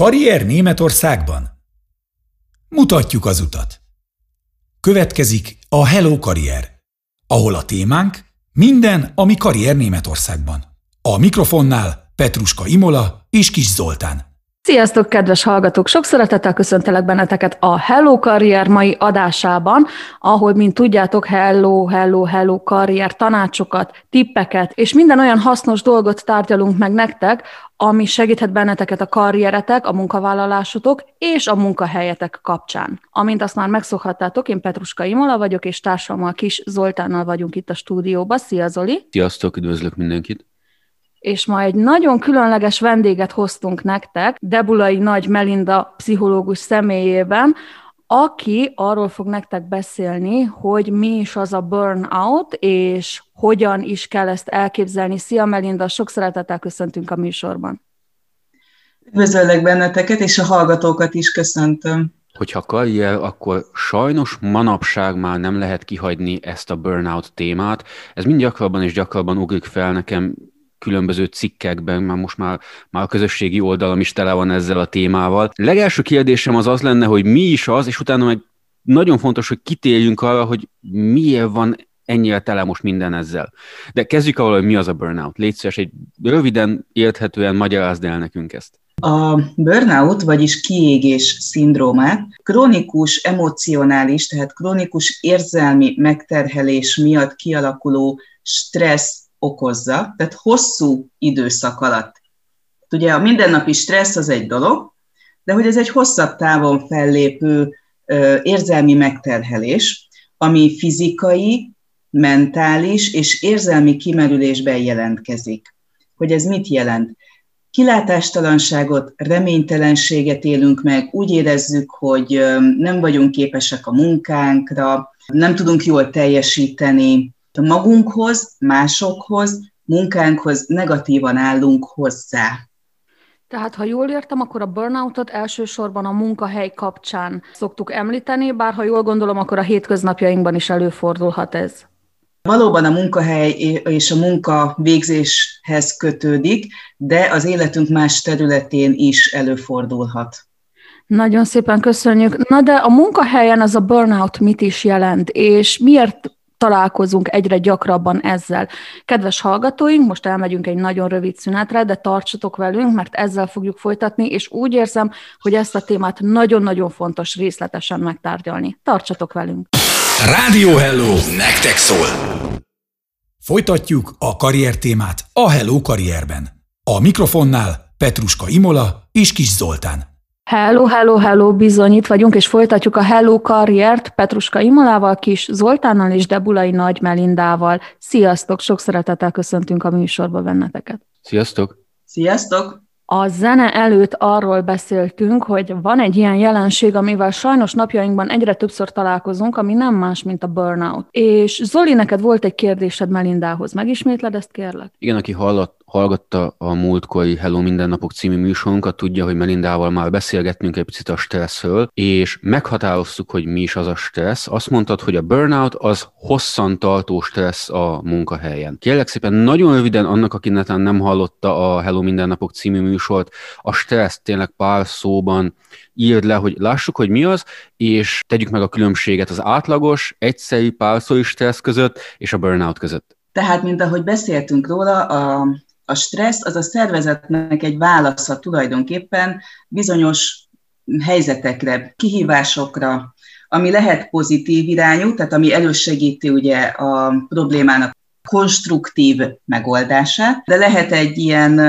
Karrier Németországban? Mutatjuk az utat. Következik a Hello Karrier, ahol a témánk minden, ami karrier Németországban. A mikrofonnál Petruska Imola és Kis Zoltán. Sziasztok, kedves hallgatók! Sok szeretettel köszöntelek benneteket a Hello Karrier mai adásában, ahol, mint tudjátok, Hello, Hello, Hello Karrier tanácsokat, tippeket és minden olyan hasznos dolgot tárgyalunk meg nektek, ami segíthet benneteket a karrieretek, a munkavállalásotok és a munkahelyetek kapcsán. Amint azt már megszokhattátok, én Petruska Imola vagyok, és társammal Kis Zoltánnal vagyunk itt a stúdióban. Szia Zoli! Sziasztok, üdvözlök mindenkit! És ma egy nagyon különleges vendéget hoztunk nektek, Debulai Nagy Melinda pszichológus személyében, aki arról fog nektek beszélni, hogy mi is az a burnout, és hogyan is kell ezt elképzelni. Szia Melinda, sok szeretettel köszöntünk a műsorban. Üdvözöllek benneteket, és a hallgatókat is köszöntöm. Hogyha karrier, akkor sajnos manapság már nem lehet kihagyni ezt a burnout témát. Ez mind gyakrabban és gyakrabban ugrik fel nekem különböző cikkekben, már most már, már a közösségi oldalam is tele van ezzel a témával. Legelső kérdésem az az lenne, hogy mi is az, és utána egy nagyon fontos, hogy kitérjünk arra, hogy miért van ennyire tele most minden ezzel. De kezdjük ahol, hogy mi az a burnout. Légy szíves, egy röviden, érthetően magyarázd el nekünk ezt. A burnout, vagyis kiégés szindrómát krónikus emocionális, tehát krónikus érzelmi megterhelés miatt kialakuló stressz okozza, tehát hosszú időszak alatt. Ugye a mindennapi stressz az egy dolog, de hogy ez egy hosszabb távon fellépő érzelmi megterhelés, ami fizikai, mentális és érzelmi kimerülésben jelentkezik. Hogy ez mit jelent? Kilátástalanságot, reménytelenséget élünk meg, úgy érezzük, hogy nem vagyunk képesek a munkánkra, nem tudunk jól teljesíteni, magunkhoz, másokhoz, munkánkhoz negatívan állunk hozzá. Tehát, ha jól értem, akkor a burnoutot elsősorban a munkahely kapcsán szoktuk említeni, bár ha jól gondolom, akkor a hétköznapjainkban is előfordulhat ez. Valóban a munkahely és a munka végzéshez kötődik, de az életünk más területén is előfordulhat. Nagyon szépen köszönjük. Na de a munkahelyen az a burnout mit is jelent, és miért találkozunk egyre gyakrabban ezzel. Kedves hallgatóink, most elmegyünk egy nagyon rövid szünetre, de tartsatok velünk, mert ezzel fogjuk folytatni, és úgy érzem, hogy ezt a témát nagyon-nagyon fontos részletesen megtárgyalni. Tartsatok velünk! Rádió Hello! Nektek szól! Folytatjuk a karrier témát a Hello Karrierben. A mikrofonnál Petruska Imola és Kis Zoltán. Hello, hello, hello, bizony itt vagyunk, és folytatjuk a Hello karriert Petruska Imolával, Kis Zoltánnal és Debulai Nagy Melindával. Sziasztok, sok szeretettel köszöntünk a műsorba benneteket. Sziasztok! Sziasztok! A zene előtt arról beszéltünk, hogy van egy ilyen jelenség, amivel sajnos napjainkban egyre többször találkozunk, ami nem más, mint a burnout. És Zoli, neked volt egy kérdésed Melindához. Megismétled ezt, kérlek? Igen, aki hallott, hallgatta a múltkori Hello Mindennapok című műsorunkat, tudja, hogy Melindával már beszélgettünk egy picit a stresszről, és meghatároztuk, hogy mi is az a stressz. Azt mondtad, hogy a burnout az hosszantartó stressz a munkahelyen. Kérlek szépen, nagyon röviden annak, aki netán nem hallotta a Hello Mindennapok című műsort, a stressz tényleg pár szóban írd le, hogy lássuk, hogy mi az, és tegyük meg a különbséget az átlagos, egyszerű párszói stressz között és a burnout között. Tehát, mint ahogy beszéltünk róla, a a stressz az a szervezetnek egy válasza tulajdonképpen bizonyos helyzetekre, kihívásokra, ami lehet pozitív irányú, tehát ami elősegíti ugye a problémának konstruktív megoldását, de lehet egy ilyen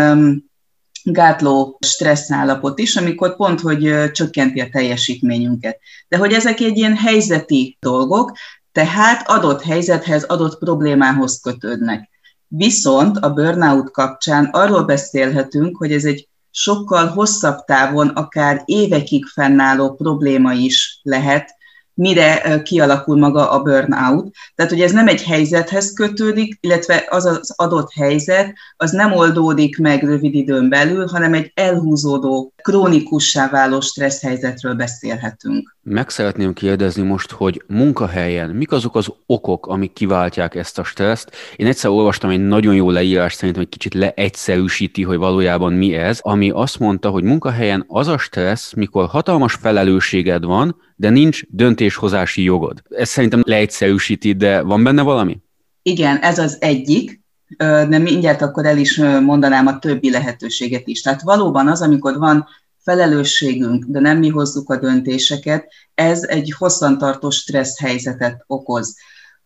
gátló stressz állapot is, amikor pont, hogy csökkenti a teljesítményünket. De hogy ezek egy ilyen helyzeti dolgok, tehát adott helyzethez, adott problémához kötődnek. Viszont a burnout kapcsán arról beszélhetünk, hogy ez egy sokkal hosszabb távon, akár évekig fennálló probléma is lehet, mire kialakul maga a burnout. Tehát, hogy ez nem egy helyzethez kötődik, illetve az az adott helyzet, az nem oldódik meg rövid időn belül, hanem egy elhúzódó, krónikussá váló stressz helyzetről beszélhetünk. Meg szeretném kérdezni most, hogy munkahelyen mik azok az okok, amik kiváltják ezt a stresszt? Én egyszer olvastam egy nagyon jó leírás, szerintem egy kicsit leegyszerűsíti, hogy valójában mi ez, ami azt mondta, hogy munkahelyen az a stressz, mikor hatalmas felelősséged van, de nincs döntéshozási jogod. Ez szerintem leegyszerűsíti, de van benne valami? Igen, ez az egyik, de mindjárt akkor el is mondanám a többi lehetőséget is. Tehát valóban az, amikor van felelősségünk, de nem mi hozzuk a döntéseket, ez egy hosszantartó stressz helyzetet okoz.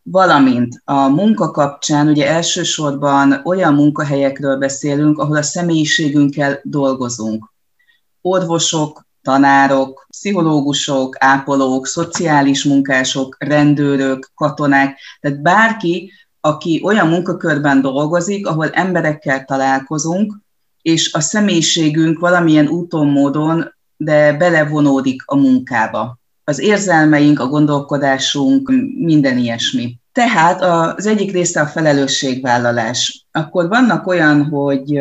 Valamint a munka kapcsán ugye elsősorban olyan munkahelyekről beszélünk, ahol a személyiségünkkel dolgozunk. Orvosok, tanárok, pszichológusok, ápolók, szociális munkások, rendőrök, katonák, tehát bárki, aki olyan munkakörben dolgozik, ahol emberekkel találkozunk, és a személyiségünk valamilyen úton, módon, de belevonódik a munkába. Az érzelmeink, a gondolkodásunk, minden ilyesmi. Tehát az egyik része a felelősségvállalás. Akkor vannak olyan, hogy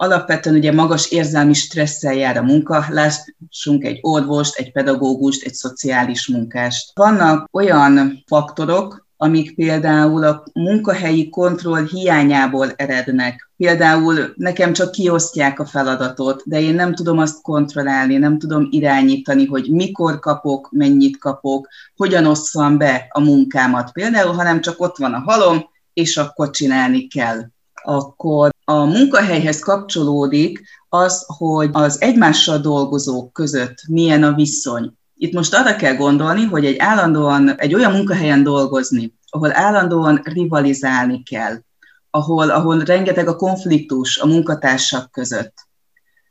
alapvetően ugye magas érzelmi stresszel jár a munka, lássunk egy orvost, egy pedagógust, egy szociális munkást. Vannak olyan faktorok, amik például a munkahelyi kontroll hiányából erednek. Például nekem csak kiosztják a feladatot, de én nem tudom azt kontrollálni, nem tudom irányítani, hogy mikor kapok, mennyit kapok, hogyan osszam be a munkámat például, hanem csak ott van a halom, és akkor csinálni kell. Akkor a munkahelyhez kapcsolódik az, hogy az egymással dolgozók között milyen a viszony. Itt most arra kell gondolni, hogy egy állandóan, egy olyan munkahelyen dolgozni, ahol állandóan rivalizálni kell, ahol, ahol rengeteg a konfliktus a munkatársak között,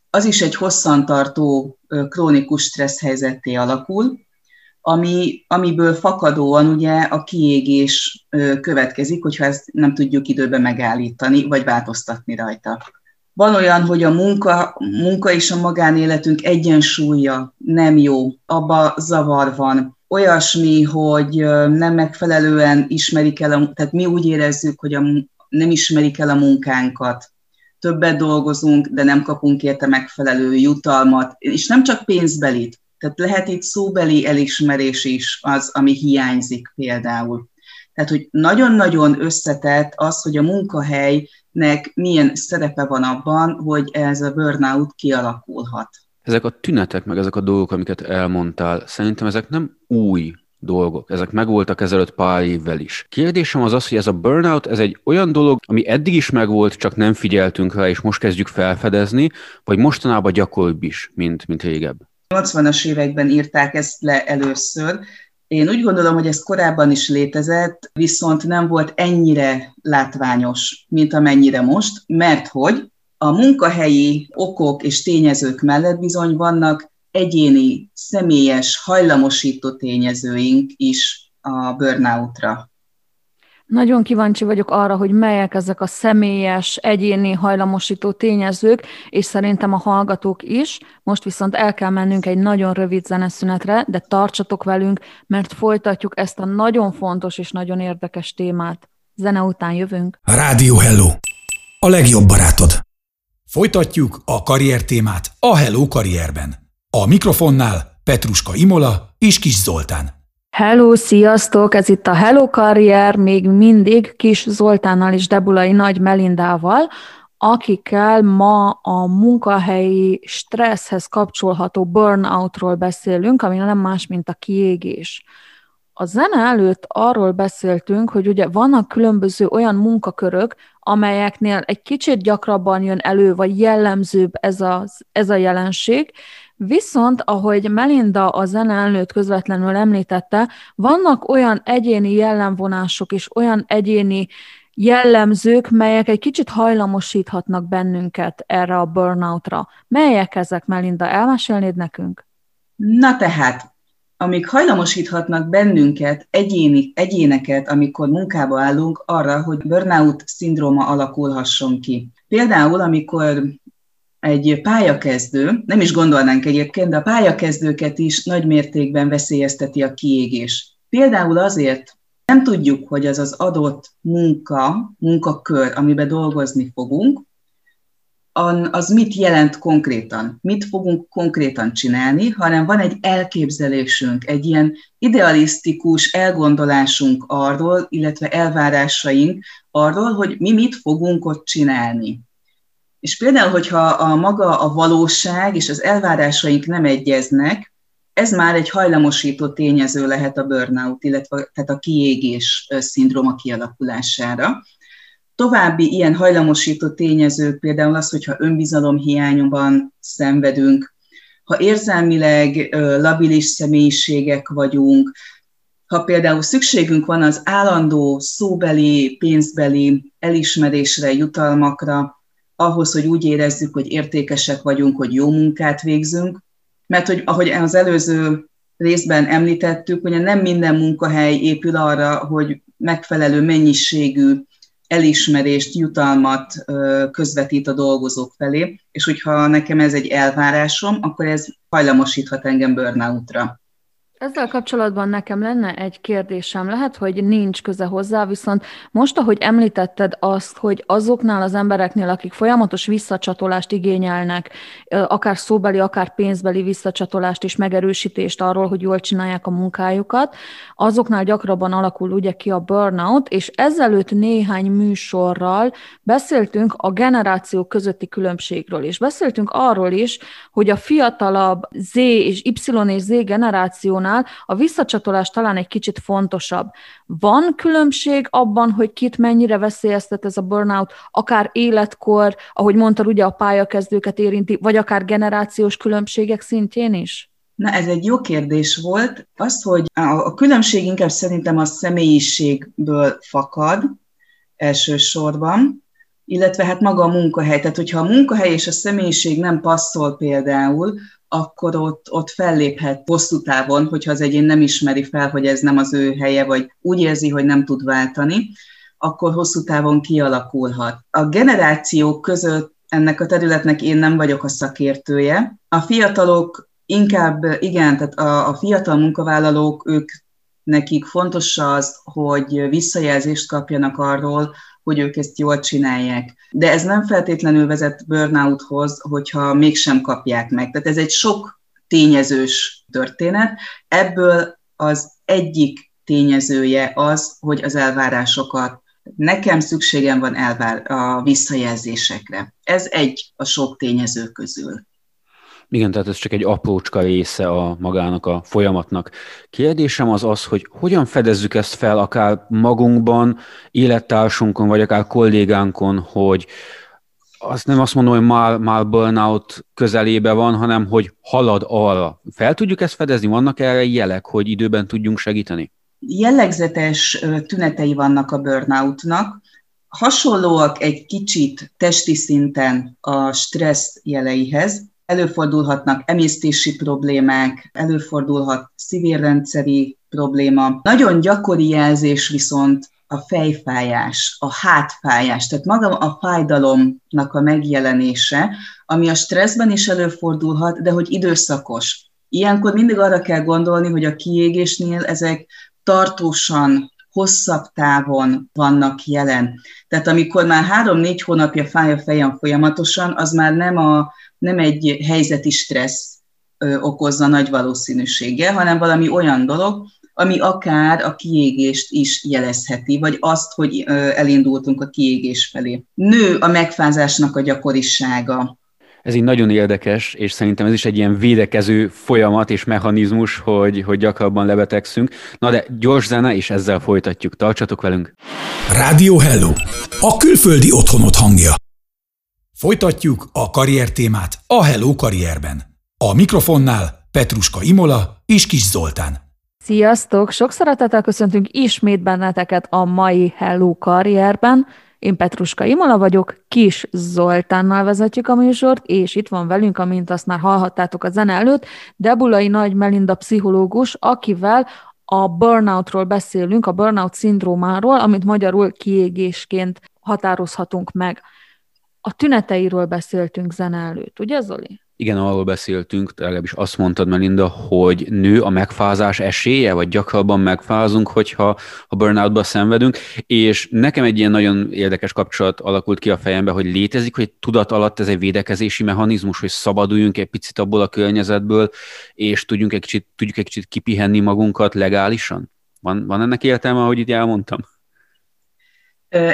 az is egy hosszantartó krónikus stressz helyzetté alakul, ami, amiből fakadóan ugye a kiégés következik, hogyha ezt nem tudjuk időben megállítani, vagy változtatni rajta. Van olyan, hogy a munka, munka és a magánéletünk egyensúlya nem jó, abba zavar van. Olyasmi, hogy nem megfelelően ismerik el, a, tehát mi úgy érezzük, hogy a, nem ismerik el a munkánkat. Többet dolgozunk, de nem kapunk érte megfelelő jutalmat, és nem csak pénzbelit, tehát lehet itt szóbeli elismerés is az, ami hiányzik például. Tehát, hogy nagyon-nagyon összetett az, hogy a munkahelynek milyen szerepe van abban, hogy ez a burnout kialakulhat. Ezek a tünetek, meg ezek a dolgok, amiket elmondtál, szerintem ezek nem új dolgok. Ezek megvoltak ezelőtt pár évvel is. Kérdésem az az, hogy ez a burnout, ez egy olyan dolog, ami eddig is megvolt, csak nem figyeltünk rá, és most kezdjük felfedezni, vagy mostanában gyakoribb is, mint, mint régebb? 80-as években írták ezt le először. Én úgy gondolom, hogy ez korábban is létezett, viszont nem volt ennyire látványos, mint amennyire most, mert hogy a munkahelyi okok és tényezők mellett bizony vannak egyéni, személyes, hajlamosító tényezőink is a burnoutra. Nagyon kíváncsi vagyok arra, hogy melyek ezek a személyes, egyéni hajlamosító tényezők, és szerintem a hallgatók is. Most viszont el kell mennünk egy nagyon rövid zeneszünetre, de tartsatok velünk, mert folytatjuk ezt a nagyon fontos és nagyon érdekes témát. Zene után jövünk. Rádió Hello! A legjobb barátod! Folytatjuk a karrier témát a Hello karrierben. A mikrofonnál Petruska Imola és Kis Zoltán. Hello, sziasztok! Ez itt a Hello Karrier, még mindig Kis Zoltánnal és Debulai Nagy Melindával, akikkel ma a munkahelyi stresszhez kapcsolható burnoutról beszélünk, ami nem más, mint a kiégés. A zene előtt arról beszéltünk, hogy ugye vannak különböző olyan munkakörök, amelyeknél egy kicsit gyakrabban jön elő, vagy jellemzőbb ez a, ez a jelenség, Viszont, ahogy Melinda a zene előtt közvetlenül említette, vannak olyan egyéni jellemvonások és olyan egyéni jellemzők, melyek egy kicsit hajlamosíthatnak bennünket erre a burnoutra. Melyek ezek, Melinda? Elmesélnéd nekünk? Na tehát, amik hajlamosíthatnak bennünket, egyéni, egyéneket, amikor munkába állunk, arra, hogy burnout szindróma alakulhasson ki. Például, amikor egy pályakezdő, nem is gondolnánk egyébként, de a pályakezdőket is nagy mértékben veszélyezteti a kiégés. Például azért nem tudjuk, hogy az az adott munka, munkakör, amiben dolgozni fogunk, az mit jelent konkrétan, mit fogunk konkrétan csinálni, hanem van egy elképzelésünk, egy ilyen idealisztikus elgondolásunk arról, illetve elvárásaink arról, hogy mi mit fogunk ott csinálni. És például, hogyha a maga a valóság és az elvárásaink nem egyeznek, ez már egy hajlamosító tényező lehet a burnout, illetve tehát a kiégés szindróma kialakulására. További ilyen hajlamosító tényezők például az, hogyha önbizalomhiányban szenvedünk, ha érzelmileg labilis személyiségek vagyunk, ha például szükségünk van az állandó szóbeli, pénzbeli elismerésre, jutalmakra, ahhoz, hogy úgy érezzük, hogy értékesek vagyunk, hogy jó munkát végzünk, mert hogy ahogy az előző részben említettük, hogy nem minden munkahely épül arra, hogy megfelelő mennyiségű elismerést, jutalmat közvetít a dolgozók felé, és hogyha nekem ez egy elvárásom, akkor ez hajlamosíthat engem burnoutra. Ezzel kapcsolatban nekem lenne egy kérdésem. Lehet, hogy nincs köze hozzá, viszont most, ahogy említetted azt, hogy azoknál az embereknél, akik folyamatos visszacsatolást igényelnek, akár szóbeli, akár pénzbeli visszacsatolást és megerősítést arról, hogy jól csinálják a munkájukat, azoknál gyakrabban alakul ugye ki a burnout, és ezelőtt néhány műsorral beszéltünk a generációk közötti különbségről, és beszéltünk arról is, hogy a fiatalabb Z és Y és Z generációnál dolgoknál a visszacsatolás talán egy kicsit fontosabb. Van különbség abban, hogy kit mennyire veszélyeztet ez a burnout, akár életkor, ahogy mondtad, ugye a pályakezdőket érinti, vagy akár generációs különbségek szintjén is? Na, ez egy jó kérdés volt. Az, hogy a különbség inkább szerintem a személyiségből fakad elsősorban, illetve hát maga a munkahely. Tehát, hogyha a munkahely és a személyiség nem passzol például, akkor ott, ott felléphet hosszú távon, hogyha az egyén nem ismeri fel, hogy ez nem az ő helye, vagy úgy érzi, hogy nem tud váltani, akkor hosszú távon kialakulhat. A generációk között ennek a területnek én nem vagyok a szakértője. A fiatalok inkább, igen, tehát a, a fiatal munkavállalók, ők nekik fontos az, hogy visszajelzést kapjanak arról, hogy ők ezt jól csinálják. De ez nem feltétlenül vezet burnouthoz, hogyha mégsem kapják meg. Tehát ez egy sok tényezős történet. Ebből az egyik tényezője az, hogy az elvárásokat nekem szükségem van elvár a visszajelzésekre. Ez egy a sok tényező közül. Igen, tehát ez csak egy aprócska része a magának a folyamatnak. Kérdésem az az, hogy hogyan fedezzük ezt fel akár magunkban, élettársunkon, vagy akár kollégánkon, hogy azt nem azt mondom, hogy már, már burnout közelébe van, hanem hogy halad arra. Fel tudjuk ezt fedezni? Vannak erre jelek, hogy időben tudjunk segíteni? Jellegzetes tünetei vannak a burnoutnak. Hasonlóak egy kicsit testi szinten a stressz jeleihez, előfordulhatnak emésztési problémák, előfordulhat szívérrendszeri probléma. Nagyon gyakori jelzés viszont a fejfájás, a hátfájás, tehát maga a fájdalomnak a megjelenése, ami a stresszben is előfordulhat, de hogy időszakos. Ilyenkor mindig arra kell gondolni, hogy a kiégésnél ezek tartósan, hosszabb távon vannak jelen. Tehát amikor már három-négy hónapja fáj a fejem folyamatosan, az már nem a nem egy helyzeti stressz okozza nagy valószínűséggel, hanem valami olyan dolog, ami akár a kiégést is jelezheti, vagy azt, hogy elindultunk a kiégés felé. Nő a megfázásnak a gyakorisága. Ez így nagyon érdekes, és szerintem ez is egy ilyen védekező folyamat és mechanizmus, hogy, hogy gyakrabban lebetegszünk. Na de gyors zene, és ezzel folytatjuk. Tartsatok velünk! Rádió Hello! A külföldi otthonot hangja. Folytatjuk a karrier témát a Hello Karrierben. A mikrofonnál Petruska Imola és Kis Zoltán. Sziasztok! Sok szeretettel köszöntünk ismét benneteket a mai Hello Karrierben. Én Petruska Imola vagyok, Kis Zoltánnal vezetjük a műsort, és itt van velünk, amint azt már hallhattátok a zene előtt, Debulai Nagy Melinda pszichológus, akivel a burnoutról beszélünk, a burnout szindrómáról, amit magyarul kiégésként határozhatunk meg. A tüneteiről beszéltünk zene előtt, ugye Zoli? Igen, arról beszéltünk, legalábbis azt mondtad, Melinda, hogy nő a megfázás esélye, vagy gyakrabban megfázunk, hogyha a burnoutba szenvedünk, és nekem egy ilyen nagyon érdekes kapcsolat alakult ki a fejembe, hogy létezik, hogy tudat alatt ez egy védekezési mechanizmus, hogy szabaduljunk egy picit abból a környezetből, és tudjunk egy kicsit, tudjuk egy kicsit kipihenni magunkat legálisan? Van, van ennek értelme, ahogy itt elmondtam?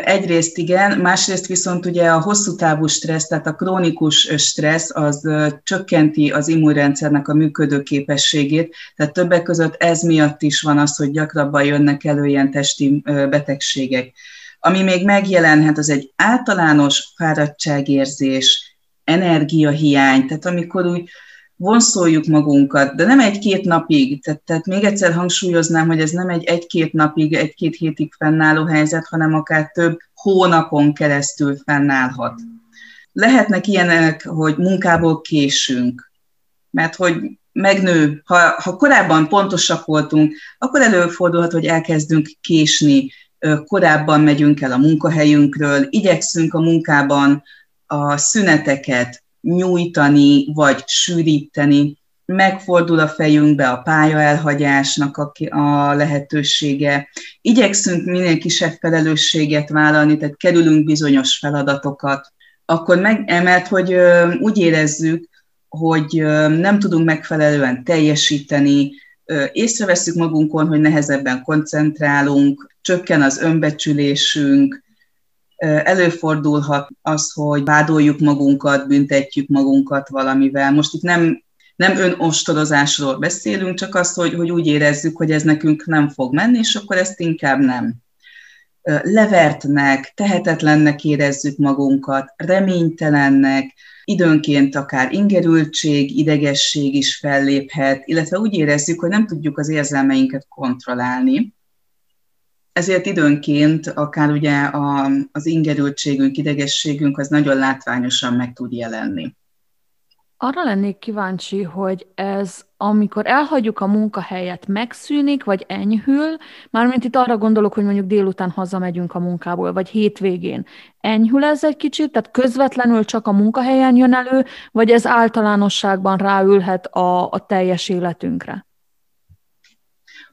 Egyrészt igen, másrészt viszont ugye a hosszú távú stressz, tehát a krónikus stressz az csökkenti az immunrendszernek a működő képességét, tehát többek között ez miatt is van az, hogy gyakrabban jönnek elő ilyen testi betegségek. Ami még megjelenhet, az egy általános fáradtságérzés, energiahiány, tehát amikor úgy vonszoljuk magunkat, de nem egy-két napig, tehát, tehát még egyszer hangsúlyoznám, hogy ez nem egy egy-két napig, egy-két hétig fennálló helyzet, hanem akár több hónapon keresztül fennállhat. Lehetnek ilyenek, hogy munkából késünk, mert hogy megnő, ha, ha korábban pontosak voltunk, akkor előfordulhat, hogy elkezdünk késni, korábban megyünk el a munkahelyünkről, igyekszünk a munkában a szüneteket nyújtani vagy sűríteni. Megfordul a fejünkbe a pályaelhagyásnak a, a lehetősége. Igyekszünk minél kisebb felelősséget vállalni, tehát kerülünk bizonyos feladatokat. Akkor megemelt, hogy úgy érezzük, hogy nem tudunk megfelelően teljesíteni, észreveszünk magunkon, hogy nehezebben koncentrálunk, csökken az önbecsülésünk, Előfordulhat az, hogy vádoljuk magunkat, büntetjük magunkat valamivel. Most itt nem, nem önostorozásról beszélünk, csak azt, hogy, hogy úgy érezzük, hogy ez nekünk nem fog menni, és akkor ezt inkább nem. Levertnek, tehetetlennek érezzük magunkat, reménytelennek, időnként akár ingerültség, idegesség is felléphet, illetve úgy érezzük, hogy nem tudjuk az érzelmeinket kontrollálni ezért időnként akár ugye a, az ingerültségünk, idegességünk az nagyon látványosan meg tud jelenni. Arra lennék kíváncsi, hogy ez, amikor elhagyjuk a munkahelyet, megszűnik, vagy enyhül, mármint itt arra gondolok, hogy mondjuk délután hazamegyünk a munkából, vagy hétvégén. Enyhül ez egy kicsit, tehát közvetlenül csak a munkahelyen jön elő, vagy ez általánosságban ráülhet a, a teljes életünkre?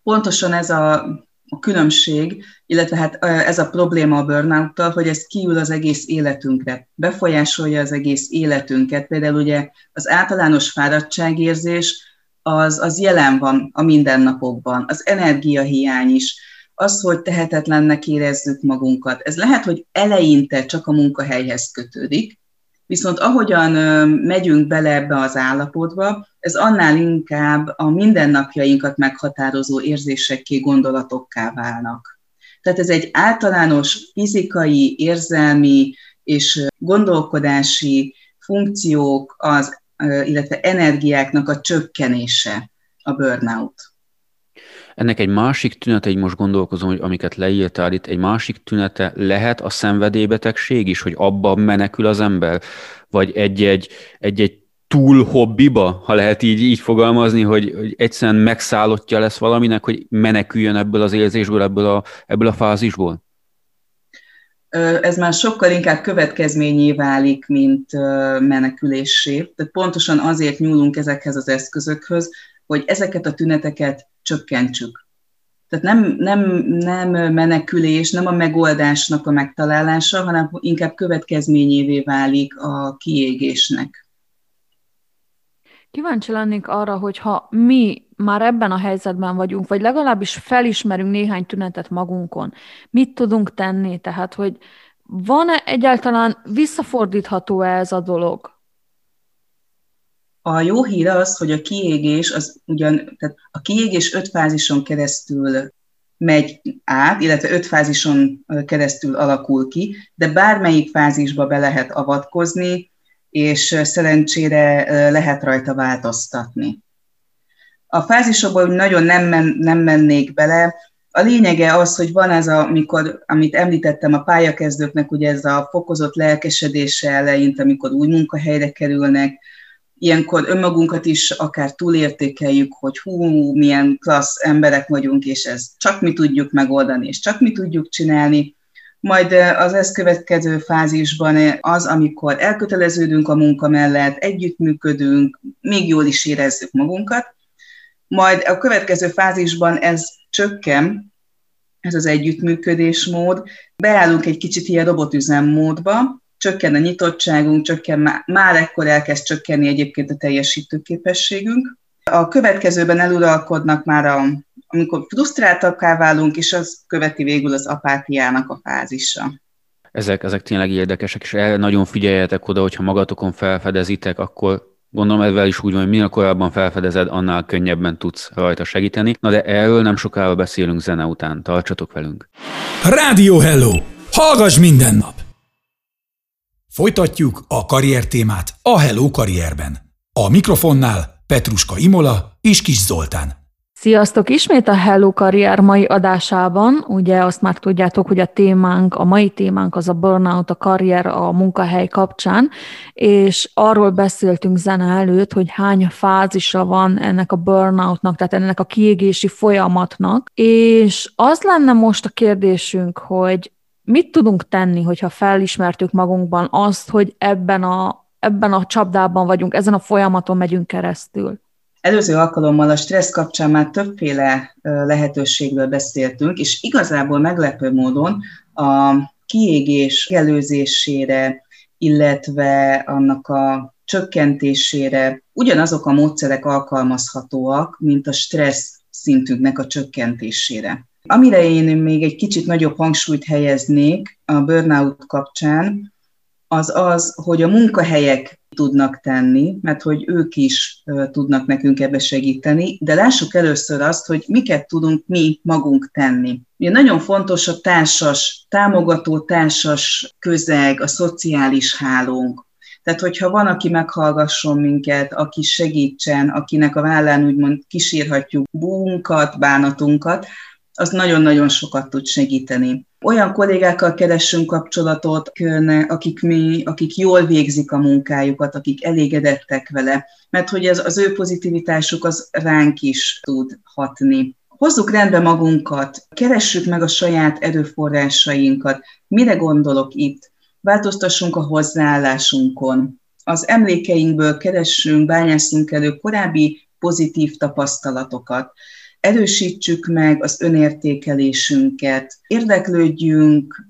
Pontosan ez a a különbség, illetve hát ez a probléma a burnout hogy ez kiül az egész életünkre, befolyásolja az egész életünket. Például ugye az általános fáradtságérzés az, az jelen van a mindennapokban, az energiahiány is, az, hogy tehetetlennek érezzük magunkat. Ez lehet, hogy eleinte csak a munkahelyhez kötődik, Viszont ahogyan megyünk bele ebbe az állapotba, ez annál inkább a mindennapjainkat meghatározó érzésekké, gondolatokká válnak. Tehát ez egy általános fizikai, érzelmi és gondolkodási funkciók, az, illetve energiáknak a csökkenése a burnout. Ennek egy másik tünete, így most gondolkozom, hogy amiket leírtál itt, egy másik tünete lehet a szenvedélybetegség is, hogy abba menekül az ember, vagy egy-egy, egy-egy túl hobbiba, ha lehet így, így fogalmazni, hogy, hogy egyszerűen megszállottja lesz valaminek, hogy meneküljön ebből az érzésből, ebből a, ebből a fázisból? Ez már sokkal inkább következményé válik, mint menekülésé. Tehát pontosan azért nyúlunk ezekhez az eszközökhöz, hogy ezeket a tüneteket csökkentsük. Tehát nem, nem, nem menekülés, nem a megoldásnak a megtalálása, hanem inkább következményévé válik a kiégésnek. Kíváncsi lennék arra, hogy ha mi már ebben a helyzetben vagyunk, vagy legalábbis felismerünk néhány tünetet magunkon, mit tudunk tenni? Tehát, hogy van-e egyáltalán visszafordítható -e ez a dolog? A jó hír az, hogy a kiégés, az ugyan, tehát a kiégés öt fázison keresztül megy át, illetve öt fázison keresztül alakul ki, de bármelyik fázisba be lehet avatkozni, és szerencsére lehet rajta változtatni. A fázisokból nagyon nem, men, nem mennék bele. A lényege az, hogy van ez, a, amikor, amit említettem a pályakezdőknek, ugye ez a fokozott lelkesedése eleint, amikor új munkahelyre kerülnek, ilyenkor önmagunkat is akár túlértékeljük, hogy hú, milyen klassz emberek vagyunk, és ez csak mi tudjuk megoldani, és csak mi tudjuk csinálni, majd az ezt következő fázisban az, amikor elköteleződünk a munka mellett, együttműködünk, még jól is érezzük magunkat, majd a következő fázisban ez csökken, ez az együttműködésmód, beállunk egy kicsit ilyen robotüzemmódba, csökken a nyitottságunk, csökken, már ekkor elkezd csökkenni egyébként a teljesítőképességünk. A következőben eluralkodnak már a, amikor frusztráltakká válunk, és az követi végül az apátiának a fázisa. Ezek, ezek tényleg érdekesek, és nagyon figyeljetek oda, hogyha magatokon felfedezitek, akkor Gondolom ezzel is úgy van, hogy minél korábban felfedezed, annál könnyebben tudsz rajta segíteni. Na de erről nem sokára beszélünk zene után. Tartsatok velünk! Rádió Hello! Hallgass minden nap! Folytatjuk a karrier témát a Hello Karrierben. A mikrofonnál Petruska Imola és Kis Zoltán. Sziasztok! Ismét a Hello Karrier mai adásában. Ugye azt már tudjátok, hogy a témánk, a mai témánk az a burnout, a karrier a munkahely kapcsán, és arról beszéltünk zene előtt, hogy hány fázisa van ennek a burnoutnak, tehát ennek a kiégési folyamatnak, és az lenne most a kérdésünk, hogy mit tudunk tenni, hogyha felismertük magunkban azt, hogy ebben a, ebben a csapdában vagyunk, ezen a folyamaton megyünk keresztül? Előző alkalommal a stressz kapcsán már többféle lehetőségről beszéltünk, és igazából meglepő módon a kiégés előzésére, illetve annak a csökkentésére ugyanazok a módszerek alkalmazhatóak, mint a stressz szintünknek a csökkentésére. Amire én még egy kicsit nagyobb hangsúlyt helyeznék a burnout kapcsán, az az, hogy a munkahelyek tudnak tenni, mert hogy ők is tudnak nekünk ebbe segíteni, de lássuk először azt, hogy miket tudunk mi magunk tenni. Ugye nagyon fontos a társas, támogató társas közeg, a szociális hálónk. Tehát, hogyha van, aki meghallgasson minket, aki segítsen, akinek a vállán úgymond kísírhatjuk búnkat, bánatunkat, az nagyon-nagyon sokat tud segíteni. Olyan kollégákkal keressünk kapcsolatot, akik, mi, akik jól végzik a munkájukat, akik elégedettek vele, mert hogy ez, az ő pozitivitásuk az ránk is tud hatni. Hozzuk rendbe magunkat, keressük meg a saját erőforrásainkat. Mire gondolok itt? Változtassunk a hozzáállásunkon. Az emlékeinkből keressünk, bányászunk elő korábbi pozitív tapasztalatokat erősítsük meg az önértékelésünket, érdeklődjünk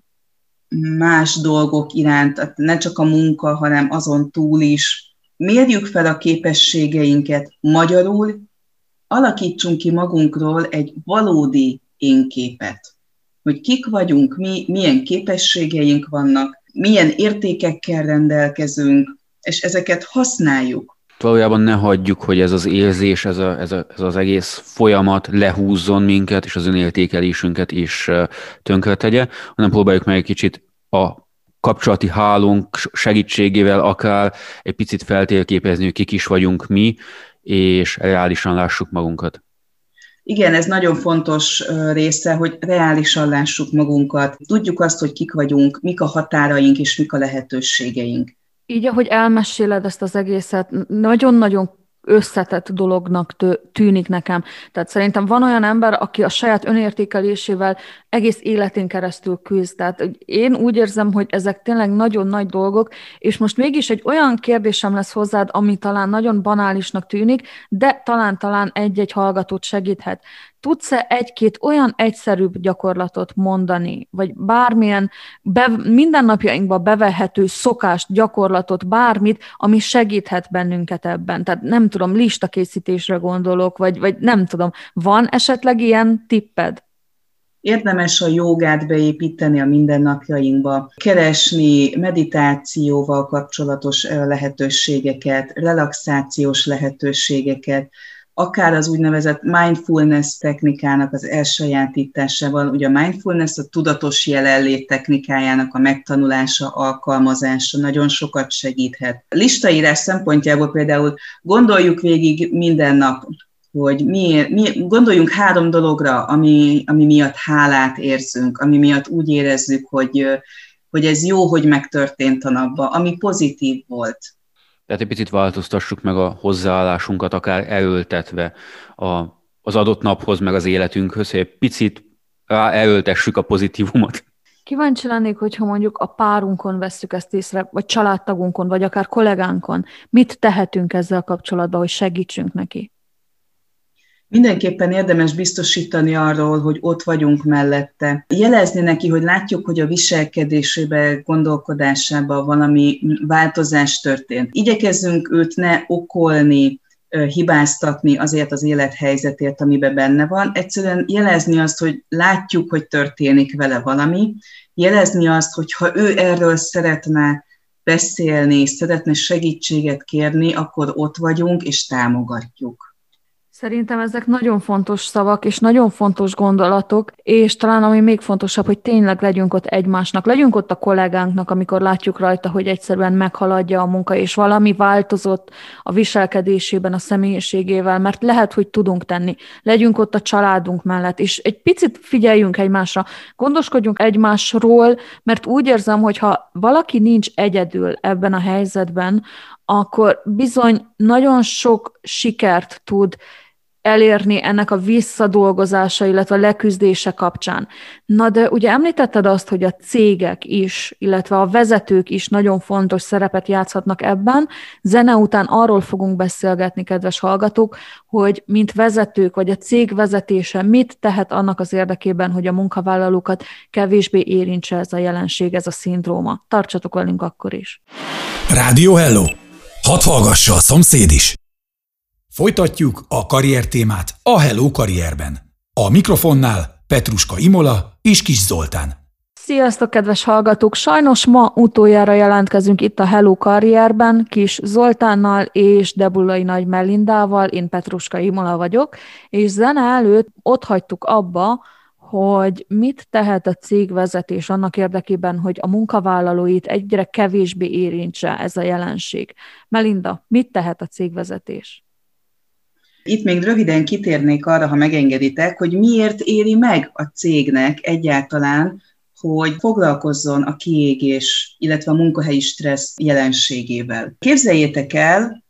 más dolgok iránt, ne csak a munka, hanem azon túl is. Mérjük fel a képességeinket magyarul, alakítsunk ki magunkról egy valódi énképet, hogy kik vagyunk, mi, milyen képességeink vannak, milyen értékekkel rendelkezünk, és ezeket használjuk valójában ne hagyjuk, hogy ez az érzés, ez, a, ez, a, ez az egész folyamat lehúzzon minket, és az önértékelésünket is tönkretegye, hanem próbáljuk meg egy kicsit a kapcsolati hálónk segítségével akár egy picit feltérképezni, hogy kik is vagyunk mi, és reálisan lássuk magunkat. Igen, ez nagyon fontos része, hogy reálisan lássuk magunkat, tudjuk azt, hogy kik vagyunk, mik a határaink és mik a lehetőségeink. Így, ahogy elmeséled ezt az egészet, nagyon-nagyon összetett dolognak tűnik nekem. Tehát szerintem van olyan ember, aki a saját önértékelésével egész életén keresztül küzd. Tehát én úgy érzem, hogy ezek tényleg nagyon nagy dolgok, és most mégis egy olyan kérdésem lesz hozzád, ami talán nagyon banálisnak tűnik, de talán-talán egy-egy hallgatót segíthet. Tudsz-e egy-két olyan egyszerűbb gyakorlatot mondani, vagy bármilyen be, mindennapjainkba bevehető szokást, gyakorlatot, bármit, ami segíthet bennünket ebben? Tehát nem tudom, listakészítésre gondolok, vagy, vagy nem tudom, van esetleg ilyen tipped? Érdemes a jogát beépíteni a mindennapjainkba, keresni meditációval kapcsolatos lehetőségeket, relaxációs lehetőségeket, akár az úgynevezett mindfulness technikának az elsajátításával, ugye a mindfulness a tudatos jelenlét technikájának a megtanulása, alkalmazása nagyon sokat segíthet. Listaírás szempontjából például gondoljuk végig minden nap, hogy miért, mi, gondoljunk három dologra, ami, ami miatt hálát érzünk, ami miatt úgy érezzük, hogy, hogy ez jó, hogy megtörtént a napban, ami pozitív volt. Tehát egy picit változtassuk meg a hozzáállásunkat, akár elöltetve a, az adott naphoz, meg az életünkhöz, hogy egy picit rá elöltessük a pozitívumot. Kíváncsi lennék, hogyha mondjuk a párunkon veszük ezt észre, vagy családtagunkon, vagy akár kollégánkon. Mit tehetünk ezzel kapcsolatban, hogy segítsünk neki? Mindenképpen érdemes biztosítani arról, hogy ott vagyunk mellette. Jelezni neki, hogy látjuk, hogy a viselkedésében, gondolkodásában valami változás történt. Igyekezzünk őt ne okolni, hibáztatni azért az élethelyzetért, amiben benne van. Egyszerűen jelezni azt, hogy látjuk, hogy történik vele valami, jelezni azt, hogy ha ő erről szeretne beszélni, szeretne segítséget kérni, akkor ott vagyunk és támogatjuk. Szerintem ezek nagyon fontos szavak, és nagyon fontos gondolatok, és talán ami még fontosabb, hogy tényleg legyünk ott egymásnak, legyünk ott a kollégánknak, amikor látjuk rajta, hogy egyszerűen meghaladja a munka, és valami változott a viselkedésében, a személyiségével, mert lehet, hogy tudunk tenni. Legyünk ott a családunk mellett, és egy picit figyeljünk egymásra, gondoskodjunk egymásról, mert úgy érzem, hogy ha valaki nincs egyedül ebben a helyzetben, akkor bizony nagyon sok sikert tud elérni ennek a visszadolgozása, illetve a leküzdése kapcsán. Na de ugye említetted azt, hogy a cégek is, illetve a vezetők is nagyon fontos szerepet játszhatnak ebben. Zene után arról fogunk beszélgetni, kedves hallgatók, hogy mint vezetők, vagy a cég vezetése mit tehet annak az érdekében, hogy a munkavállalókat kevésbé érintse ez a jelenség, ez a szindróma. Tartsatok velünk akkor is. Rádió Hello! Hadd hallgassa a szomszéd is! Folytatjuk a karrier témát a Hello Karrierben. A mikrofonnál Petruska Imola és Kis Zoltán. Sziasztok, kedves hallgatók! Sajnos ma utoljára jelentkezünk itt a Hello Karrierben, Kis Zoltánnal és Debulai Nagy Melindával, én Petruska Imola vagyok, és zene előtt ott hagytuk abba, hogy mit tehet a cégvezetés annak érdekében, hogy a munkavállalóit egyre kevésbé érintse ez a jelenség. Melinda, mit tehet a cégvezetés? Itt még röviden kitérnék arra, ha megengeditek, hogy miért éri meg a cégnek egyáltalán, hogy foglalkozzon a kiégés, illetve a munkahelyi stressz jelenségével. Képzeljétek el,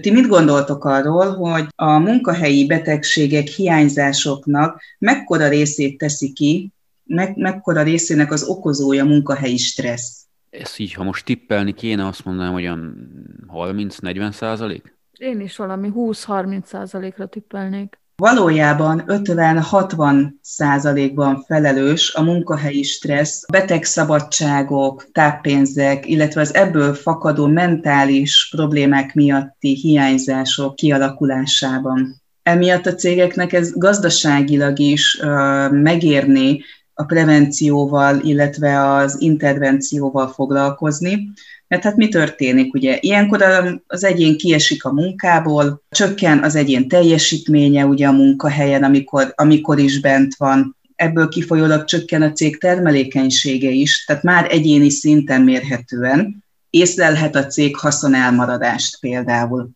ti mit gondoltok arról, hogy a munkahelyi betegségek, hiányzásoknak mekkora részét teszi ki, meg, mekkora részének az okozója munkahelyi stressz? Ezt így, ha most tippelni kéne, azt mondanám, hogy olyan 30-40 százalék? Én is valami 20-30 százalékra tippelnék. Valójában 50-60 százalékban felelős a munkahelyi stressz, betegszabadságok, táppénzek, illetve az ebből fakadó mentális problémák miatti hiányzások kialakulásában. Emiatt a cégeknek ez gazdaságilag is uh, megérni a prevencióval, illetve az intervencióval foglalkozni, mert hát mi történik, ugye? Ilyenkor az egyén kiesik a munkából, csökken az egyén teljesítménye ugye a munkahelyen, amikor, amikor is bent van, ebből kifolyólag csökken a cég termelékenysége is, tehát már egyéni szinten mérhetően észlelhet a cég haszonelmaradást például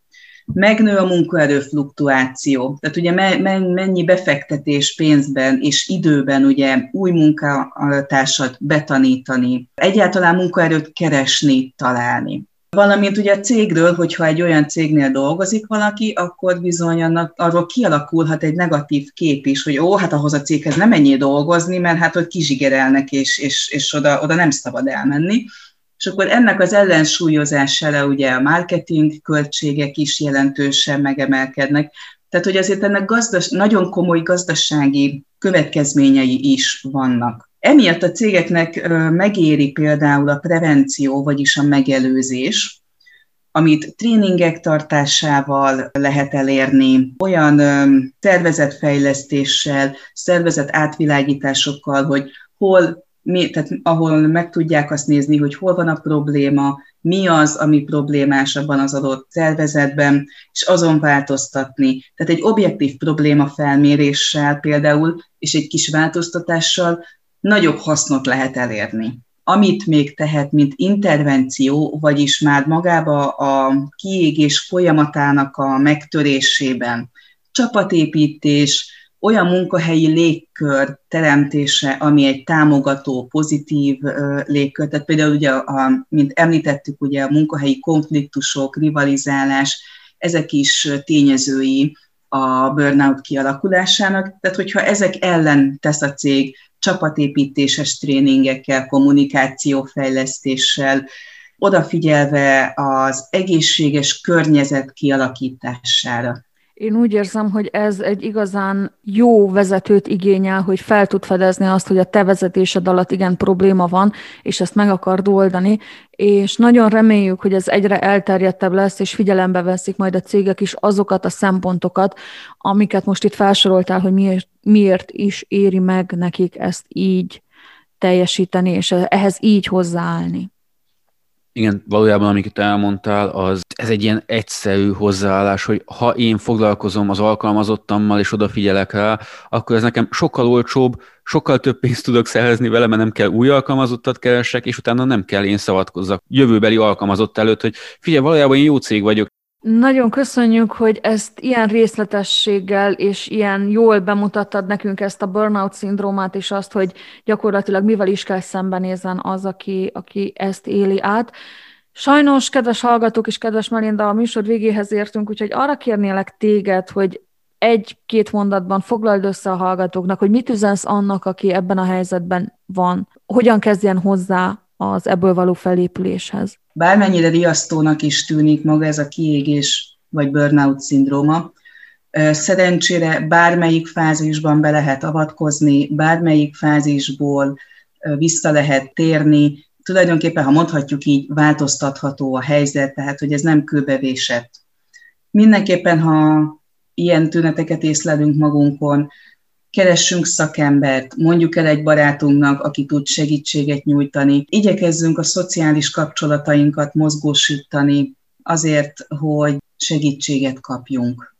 megnő a munkaerő fluktuáció, tehát ugye mennyi befektetés pénzben és időben ugye új munkatársat betanítani, egyáltalán munkaerőt keresni, találni. Valamint ugye a cégről, hogyha egy olyan cégnél dolgozik valaki, akkor bizony annak, arról kialakulhat egy negatív kép is, hogy ó, hát ahhoz a céghez nem ennyi dolgozni, mert hát ott kizsigerelnek, és, és, és oda, oda nem szabad elmenni. És akkor ennek az ellensúlyozására ugye a marketing költségek is jelentősen megemelkednek. Tehát, hogy azért ennek gazdas, nagyon komoly gazdasági következményei is vannak. Emiatt a cégeknek megéri például a prevenció, vagyis a megelőzés, amit tréningek tartásával lehet elérni, olyan szervezetfejlesztéssel, szervezet átvilágításokkal, hogy hol mi, tehát ahol meg tudják azt nézni, hogy hol van a probléma, mi az, ami problémás abban az adott szervezetben, és azon változtatni. Tehát egy objektív probléma felméréssel például, és egy kis változtatással nagyobb hasznot lehet elérni. Amit még tehet, mint intervenció, vagyis már magába a kiégés folyamatának a megtörésében, csapatépítés, olyan munkahelyi légkör teremtése, ami egy támogató, pozitív légkör, tehát például ugye, a, mint említettük, ugye a munkahelyi konfliktusok, rivalizálás, ezek is tényezői a burnout kialakulásának, tehát hogyha ezek ellen tesz a cég csapatépítéses tréningekkel, kommunikációfejlesztéssel, odafigyelve az egészséges környezet kialakítására. Én úgy érzem, hogy ez egy igazán jó vezetőt igényel, hogy fel tud fedezni azt, hogy a te vezetésed alatt igen probléma van, és ezt meg akard oldani, és nagyon reméljük, hogy ez egyre elterjedtebb lesz, és figyelembe veszik majd a cégek is azokat a szempontokat, amiket most itt felsoroltál, hogy miért, miért is éri meg nekik ezt így teljesíteni, és ehhez így hozzáállni. Igen, valójában amiket elmondtál, az ez egy ilyen egyszerű hozzáállás, hogy ha én foglalkozom az alkalmazottammal és odafigyelek rá, akkor ez nekem sokkal olcsóbb, sokkal több pénzt tudok szerezni vele, mert nem kell új alkalmazottat keresek, és utána nem kell én szavatkozzak jövőbeli alkalmazott előtt, hogy figyelj, valójában én jó cég vagyok, nagyon köszönjük, hogy ezt ilyen részletességgel és ilyen jól bemutattad nekünk ezt a burnout szindrómát, és azt, hogy gyakorlatilag mivel is kell szembenézzen az, aki, aki ezt éli át. Sajnos, kedves hallgatók és kedves Melinda, a műsor végéhez értünk, úgyhogy arra kérnélek téged, hogy egy-két mondatban foglald össze a hallgatóknak, hogy mit üzensz annak, aki ebben a helyzetben van, hogyan kezdjen hozzá az ebből való felépüléshez. Bármennyire riasztónak is tűnik maga ez a kiégés vagy burnout szindróma, szerencsére bármelyik fázisban be lehet avatkozni, bármelyik fázisból vissza lehet térni, tulajdonképpen, ha mondhatjuk így, változtatható a helyzet, tehát hogy ez nem kőbevésett. Mindenképpen, ha ilyen tüneteket észlelünk magunkon, keressünk szakembert, mondjuk el egy barátunknak, aki tud segítséget nyújtani. Igyekezzünk a szociális kapcsolatainkat mozgósítani azért, hogy segítséget kapjunk.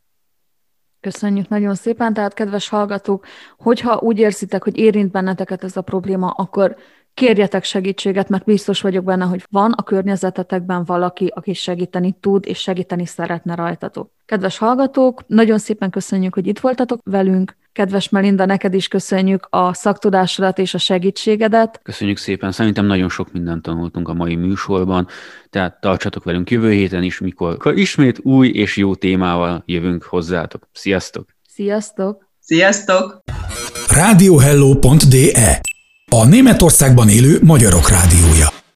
Köszönjük nagyon szépen. Tehát, kedves hallgatók, hogyha úgy érzitek, hogy érint benneteket ez a probléma, akkor kérjetek segítséget, mert biztos vagyok benne, hogy van a környezetetekben valaki, aki segíteni tud, és segíteni szeretne rajtatok. Kedves hallgatók, nagyon szépen köszönjük, hogy itt voltatok velünk. Kedves Melinda, neked is köszönjük a szaktudásodat és a segítségedet. Köszönjük szépen, szerintem nagyon sok mindent tanultunk a mai műsorban, tehát tartsatok velünk jövő héten is, mikor ismét új és jó témával jövünk hozzátok. Sziasztok! Sziasztok! Sziasztok! Radiohello.de A Németországban élő magyarok rádiója.